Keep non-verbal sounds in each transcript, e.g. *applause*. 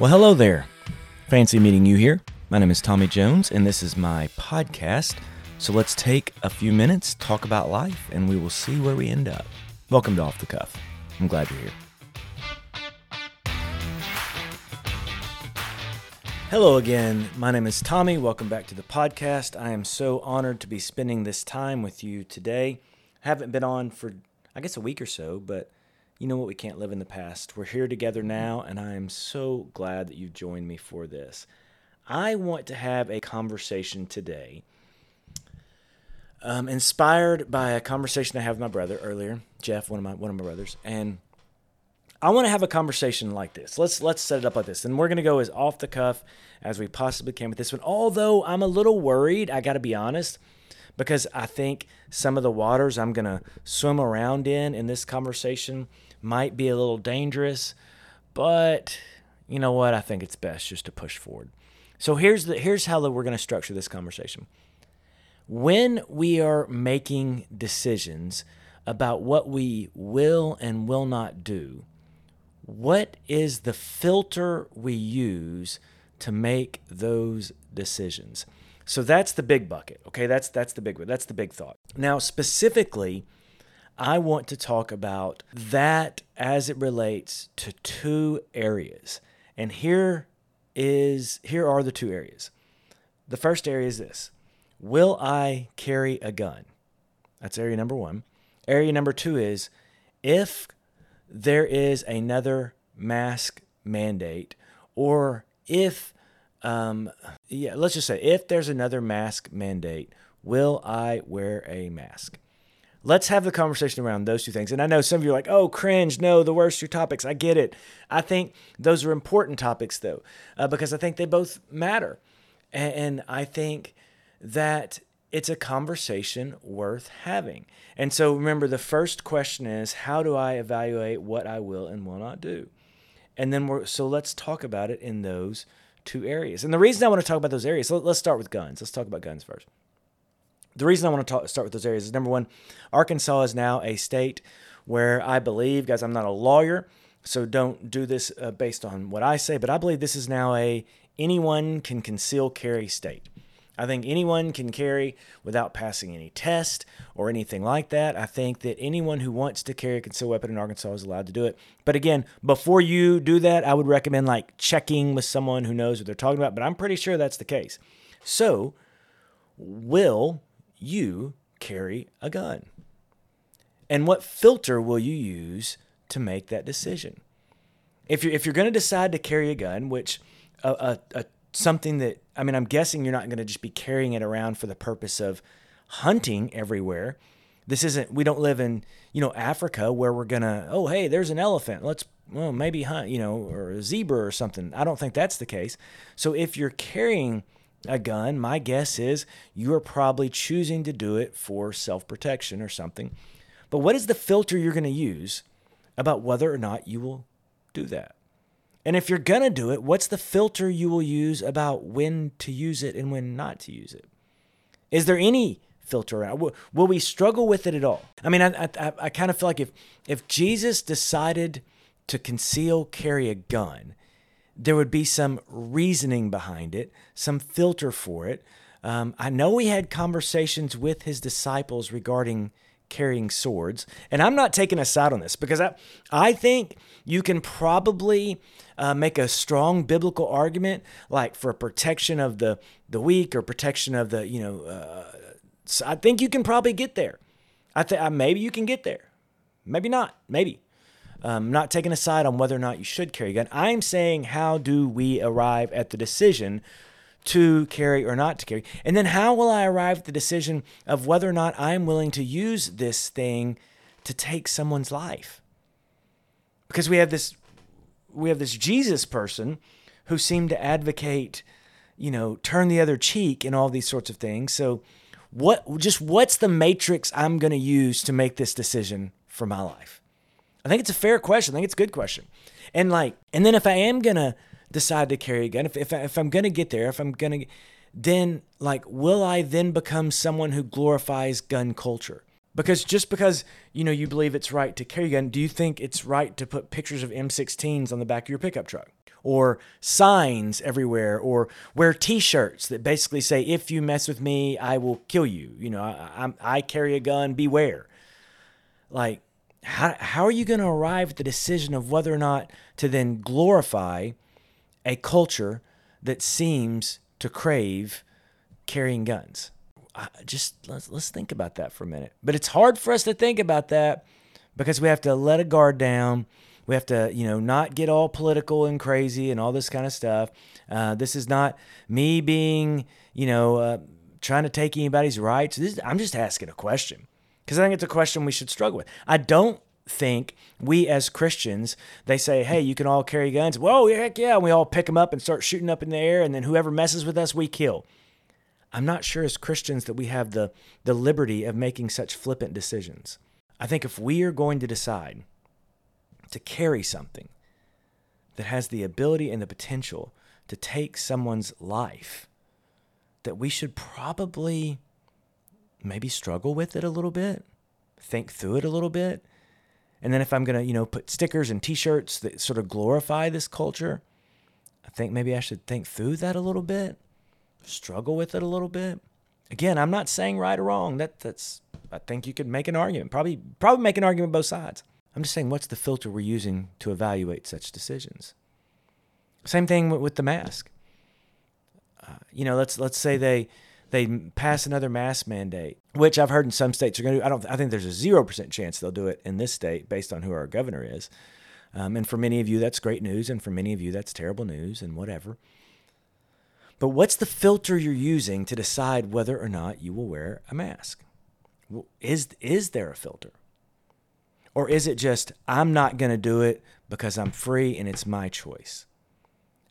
Well, hello there. Fancy meeting you here. My name is Tommy Jones, and this is my podcast. So let's take a few minutes, talk about life, and we will see where we end up. Welcome to Off the Cuff. I'm glad you're here. Hello again. My name is Tommy. Welcome back to the podcast. I am so honored to be spending this time with you today. I haven't been on for, I guess, a week or so, but you know what? We can't live in the past. We're here together now, and I am so glad that you've joined me for this. I want to have a conversation today, um, inspired by a conversation I had with my brother earlier, Jeff, one of my one of my brothers, and I want to have a conversation like this. Let's let's set it up like this, and we're gonna go as off the cuff as we possibly can with this one. Although I'm a little worried, I got to be honest because I think some of the waters I'm going to swim around in in this conversation might be a little dangerous, but you know what? I think it's best just to push forward. So here's the here's how we're going to structure this conversation. When we are making decisions about what we will and will not do, what is the filter we use to make those decisions? So that's the big bucket. Okay, that's that's the big that's the big thought. Now specifically, I want to talk about that as it relates to two areas. And here is here are the two areas. The first area is this. Will I carry a gun? That's area number 1. Area number 2 is if there is another mask mandate or if um, yeah, let's just say if there's another mask mandate, will I wear a mask? Let's have the conversation around those two things. And I know some of you are like, oh, cringe. No, the worst two topics. I get it. I think those are important topics, though, uh, because I think they both matter. And, and I think that it's a conversation worth having. And so remember, the first question is how do I evaluate what I will and will not do? And then we're, so let's talk about it in those two areas. And the reason I want to talk about those areas, so let's start with guns. Let's talk about guns first the reason I want to talk, start with those areas is number one, Arkansas is now a state where I believe, guys, I'm not a lawyer, so don't do this uh, based on what I say, but I believe this is now a anyone can conceal carry state. I think anyone can carry without passing any test or anything like that. I think that anyone who wants to carry a concealed weapon in Arkansas is allowed to do it. But again, before you do that, I would recommend like checking with someone who knows what they're talking about, but I'm pretty sure that's the case. So, will you carry a gun? And what filter will you use to make that decision? If you're, if you're going to decide to carry a gun, which a, a, a, something that, I mean, I'm guessing you're not going to just be carrying it around for the purpose of hunting everywhere. This isn't, we don't live in, you know, Africa where we're going to, oh, hey, there's an elephant. Let's, well, maybe hunt, you know, or a zebra or something. I don't think that's the case. So if you're carrying a gun, my guess is you are probably choosing to do it for self protection or something. But what is the filter you're going to use about whether or not you will do that? And if you're going to do it, what's the filter you will use about when to use it and when not to use it? Is there any filter around? Will, will we struggle with it at all? I mean, I, I, I kind of feel like if, if Jesus decided to conceal carry a gun, there would be some reasoning behind it, some filter for it. Um, I know he had conversations with his disciples regarding carrying swords, and I'm not taking a side on this because I, I think you can probably uh, make a strong biblical argument, like for protection of the the weak or protection of the you know. Uh, so I think you can probably get there. I think uh, maybe you can get there, maybe not, maybe. Um, not taking a side on whether or not you should carry a gun. I'm saying how do we arrive at the decision to carry or not to carry? And then how will I arrive at the decision of whether or not I'm willing to use this thing to take someone's life? Because we have this we have this Jesus person who seemed to advocate, you know, turn the other cheek and all these sorts of things. So what just what's the matrix I'm going to use to make this decision for my life? I think it's a fair question. I think it's a good question. And like, and then if I am gonna decide to carry a gun, if if, I, if I'm gonna get there, if I'm gonna, then like, will I then become someone who glorifies gun culture? Because just because you know you believe it's right to carry a gun, do you think it's right to put pictures of M16s on the back of your pickup truck? or signs everywhere or wear t-shirts that basically say if you mess with me i will kill you you know i, I, I carry a gun beware like how, how are you going to arrive at the decision of whether or not to then glorify a culture that seems to crave carrying guns just let's let's think about that for a minute but it's hard for us to think about that because we have to let a guard down we have to, you know, not get all political and crazy and all this kind of stuff. Uh, this is not me being, you know, uh, trying to take anybody's rights. This, I'm just asking a question because I think it's a question we should struggle with. I don't think we as Christians, they say, hey, you can all carry guns. Whoa, heck yeah. And we all pick them up and start shooting up in the air. And then whoever messes with us, we kill. I'm not sure as Christians that we have the, the liberty of making such flippant decisions. I think if we are going to decide to carry something that has the ability and the potential to take someone's life, that we should probably maybe struggle with it a little bit, think through it a little bit. And then if I'm going to, you know, put stickers and t-shirts that sort of glorify this culture, I think maybe I should think through that a little bit, struggle with it a little bit. Again, I'm not saying right or wrong. That that's I think you could make an argument. Probably probably make an argument both sides. I'm just saying, what's the filter we're using to evaluate such decisions? Same thing with, with the mask. Uh, you know, let's let's say they they pass another mask mandate, which I've heard in some states are going to. I don't. I think there's a zero percent chance they'll do it in this state based on who our governor is. Um, and for many of you, that's great news, and for many of you, that's terrible news, and whatever. But what's the filter you're using to decide whether or not you will wear a mask? Is is there a filter? Or is it just, I'm not going to do it because I'm free and it's my choice?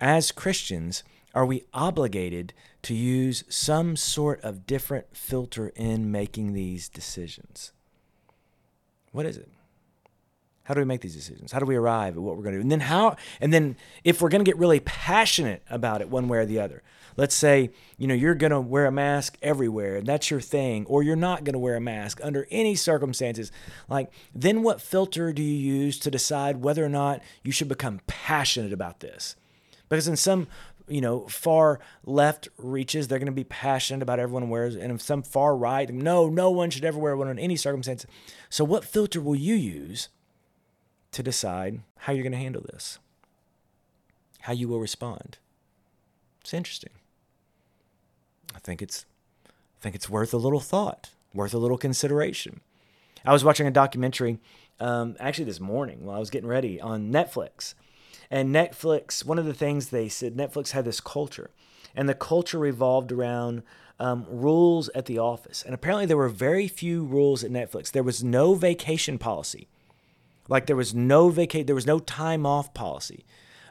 As Christians, are we obligated to use some sort of different filter in making these decisions? What is it? How do we make these decisions? How do we arrive at what we're going to do? And then how and then if we're going to get really passionate about it one way or the other. Let's say, you know, you're going to wear a mask everywhere and that's your thing or you're not going to wear a mask under any circumstances. Like then what filter do you use to decide whether or not you should become passionate about this? Because in some you know, far left reaches, they're going to be passionate about everyone wears, and if some far right, no, no one should ever wear one in any circumstance. So, what filter will you use to decide how you're going to handle this, how you will respond. It's interesting. I think it's I think it's worth a little thought, worth a little consideration. I was watching a documentary um, actually this morning while I was getting ready on Netflix. And Netflix, one of the things they said, Netflix had this culture, and the culture revolved around um, rules at the office. And apparently, there were very few rules at Netflix. There was no vacation policy. Like there was no vacate, there was no time off policy.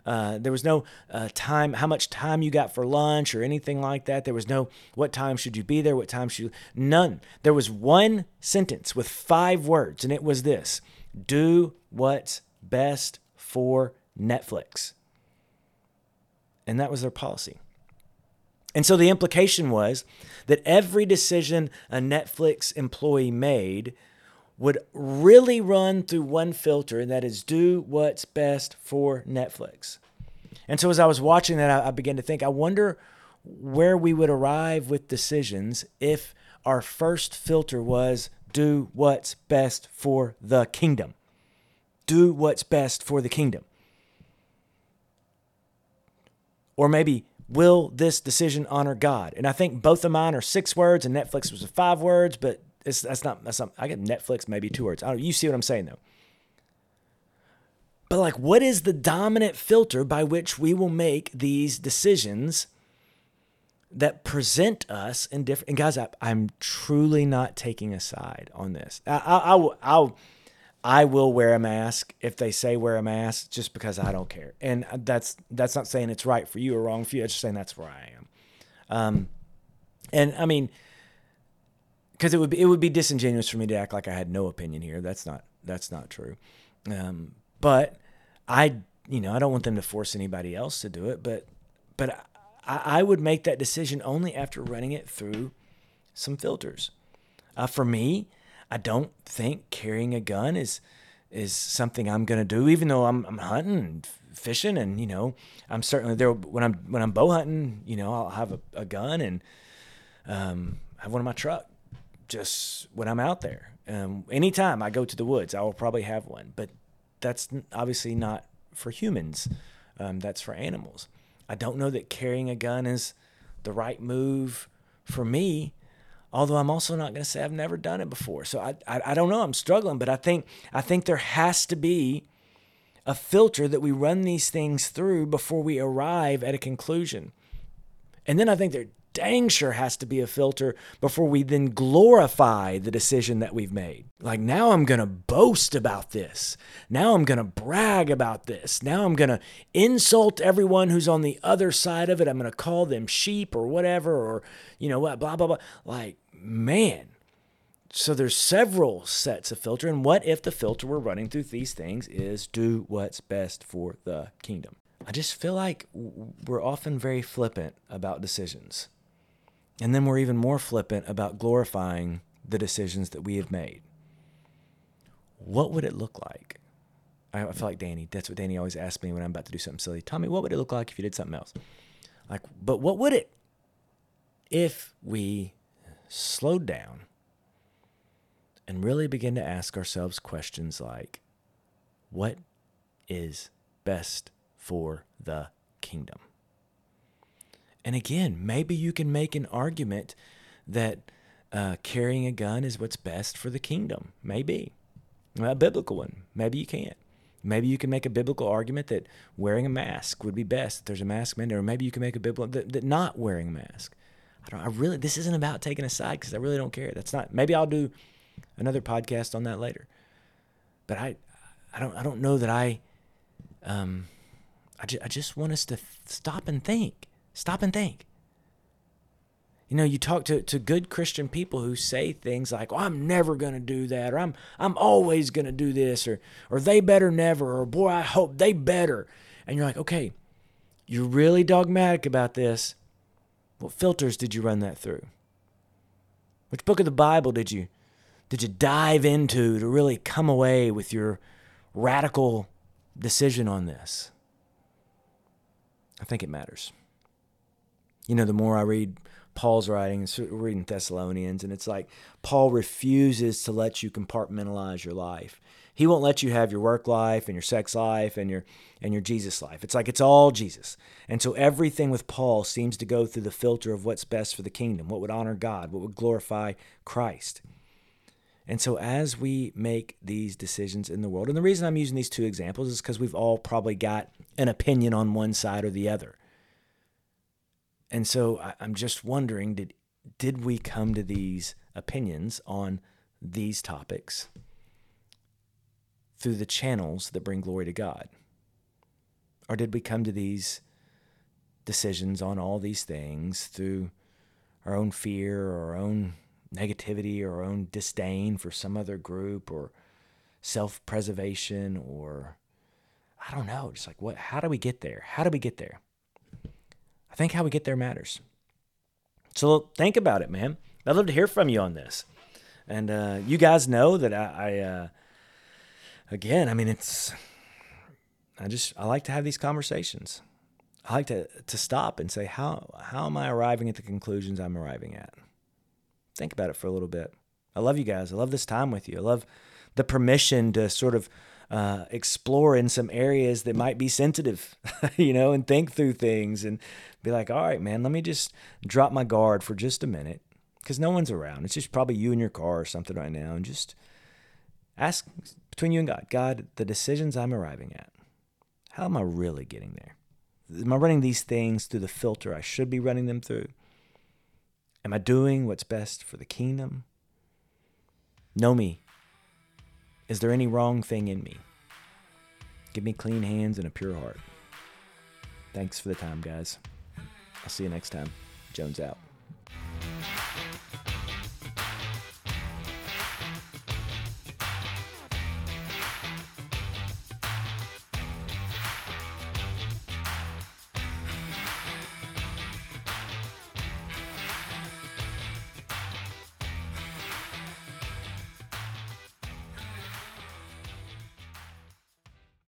Uh, there was no uh, time, how much time you got for lunch or anything like that. There was no what time should you be there, what time should you, none. There was one sentence with five words, and it was this do what's best for Netflix. And that was their policy. And so the implication was that every decision a Netflix employee made would really run through one filter, and that is do what's best for Netflix. And so as I was watching that, I, began to think, I wonder where we would arrive with decisions if our first filter was do what's best for the kingdom. Do what's best for the kingdom. Or maybe, will this decision honor God? And I think both of mine are six words and Netflix was five words, but it's, that's not that's not. I get Netflix maybe two words. I don't. You see what I'm saying though. But like, what is the dominant filter by which we will make these decisions that present us in different? And guys, I, am truly not taking a side on this. I, I, I, I'll, I will wear a mask if they say wear a mask, just because I don't care. And that's that's not saying it's right for you or wrong for you. It's just saying that's where I am. Um, and I mean because it would be it would be disingenuous for me to act like I had no opinion here. That's not that's not true. Um, but I you know I don't want them to force anybody else to do it. But but I, I would make that decision only after running it through some filters. Uh, for me, I don't think carrying a gun is is something I'm gonna do, even though I'm I'm hunting, and fishing, and you know I'm certainly there when I'm when I'm bow hunting. You know I'll have a, a gun and um, have one in my truck just when I'm out there. Um, anytime I go to the woods, I will probably have one. But that's obviously not for humans. Um, that's for animals. I don't know that carrying a gun is the right move for me although I'm also not going to say I've never done it before. So I, I, I don't know. I'm struggling, but I think I think there has to be a filter that we run these things through before we arrive at a conclusion. And then I think there dang sure has to be a filter before we then glorify the decision that we've made. Like, now I'm going to boast about this. Now I'm going to brag about this. Now I'm going to insult everyone who's on the other side of it. I'm going to call them sheep or whatever, or, you know what, blah, blah, blah. Like, man. So there's several sets of filter. And what if the filter we're running through these things is do what's best for the kingdom? I just feel like we're often very flippant about decisions. And then we're even more flippant about glorifying the decisions that we have made. What would it look like? I, feel like Danny, that's what Danny always asks me when I'm about to do something silly. Tommy, what would it look like if you did something else? Like, but what would it if we slowed down and really begin to ask ourselves questions like, what is best for the kingdom? And again, maybe you can make an argument that uh, carrying a gun is what's best for the kingdom. Maybe. A biblical one. Maybe you can't. Maybe you can make a biblical argument that wearing a mask would be best there's a mask mandate, or maybe you can make a biblical that, that not wearing a mask. I don't. I really. This isn't about taking a side because I really don't care. That's not. Maybe I'll do another podcast on that later. But I, I don't. I don't know that I. Um, I, ju- I just want us to stop and think. Stop and think. You know, you talk to, to good Christian people who say things like, well, I'm never going to do that, or I'm, I'm always going to do this, or, or they better never, or boy, I hope they better. And you're like, okay, you're really dogmatic about this. What filters did you run that through? Which book of the Bible did you did you dive into to really come away with your radical decision on this? I think it matters you know, the more I read Paul's writings, reading Thessalonians, and it's like Paul refuses to let you compartmentalize your life. He won't let you have your work life and your sex life and your and your Jesus life. It's like it's all Jesus. And so everything with Paul seems to go through the filter of what's best for the kingdom, what would honor God, what would glorify Christ. And so as we make these decisions in the world, and the reason I'm using these two examples is because we've all probably got an opinion on one side or the other. And so I, I'm just wondering did did we come to these opinions on these topics through the channels that bring glory to God? Or did we come to these decisions on all these things through our own fear or our own negativity or our own disdain for some other group or self preservation or I don't know, just like what how do we get there? How do we get there? I think how we get there matters. So think about it, man. I'd love to hear from you on this. And uh, you guys know that I, I uh, again, I mean, it's, I just, I like to have these conversations. I like to, to stop and say, how, how am I arriving at the conclusions I'm arriving at? Think about it for a little bit. I love you guys. I love this time with you. I love the permission to sort of uh, explore in some areas that might be sensitive, *laughs* you know, and think through things and be like, all right, man, let me just drop my guard for just a minute because no one's around. It's just probably you in your car or something right now. And just ask between you and God, God, the decisions I'm arriving at, how am I really getting there? Am I running these things through the filter I should be running them through? Am I doing what's best for the kingdom? Know me. Is there any wrong thing in me? Give me clean hands and a pure heart. Thanks for the time, guys. I'll see you next time. Jones out.